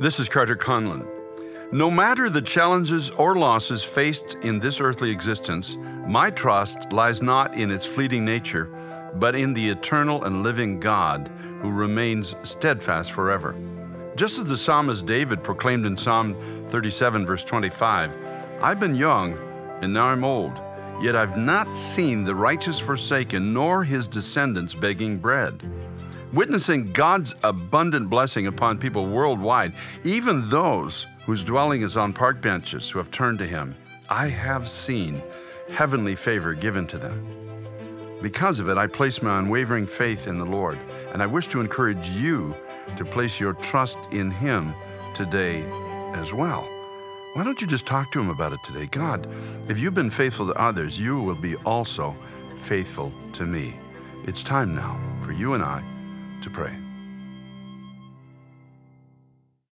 This is Carter Conlon. No matter the challenges or losses faced in this earthly existence, my trust lies not in its fleeting nature, but in the eternal and living God who remains steadfast forever. Just as the psalmist David proclaimed in Psalm 37, verse 25, I've been young and now I'm old, yet I've not seen the righteous forsaken, nor his descendants begging bread witnessing God's abundant blessing upon people worldwide, even those whose dwelling is on park benches who have turned to Him. I have seen heavenly favor given to them. Because of it, I place my unwavering faith in the Lord, and I wish to encourage you to place your trust in Him today as well. Why don't you just talk to Him about it today? God, if you've been faithful to others, you will be also faithful to me. It's time now for you and I to pray.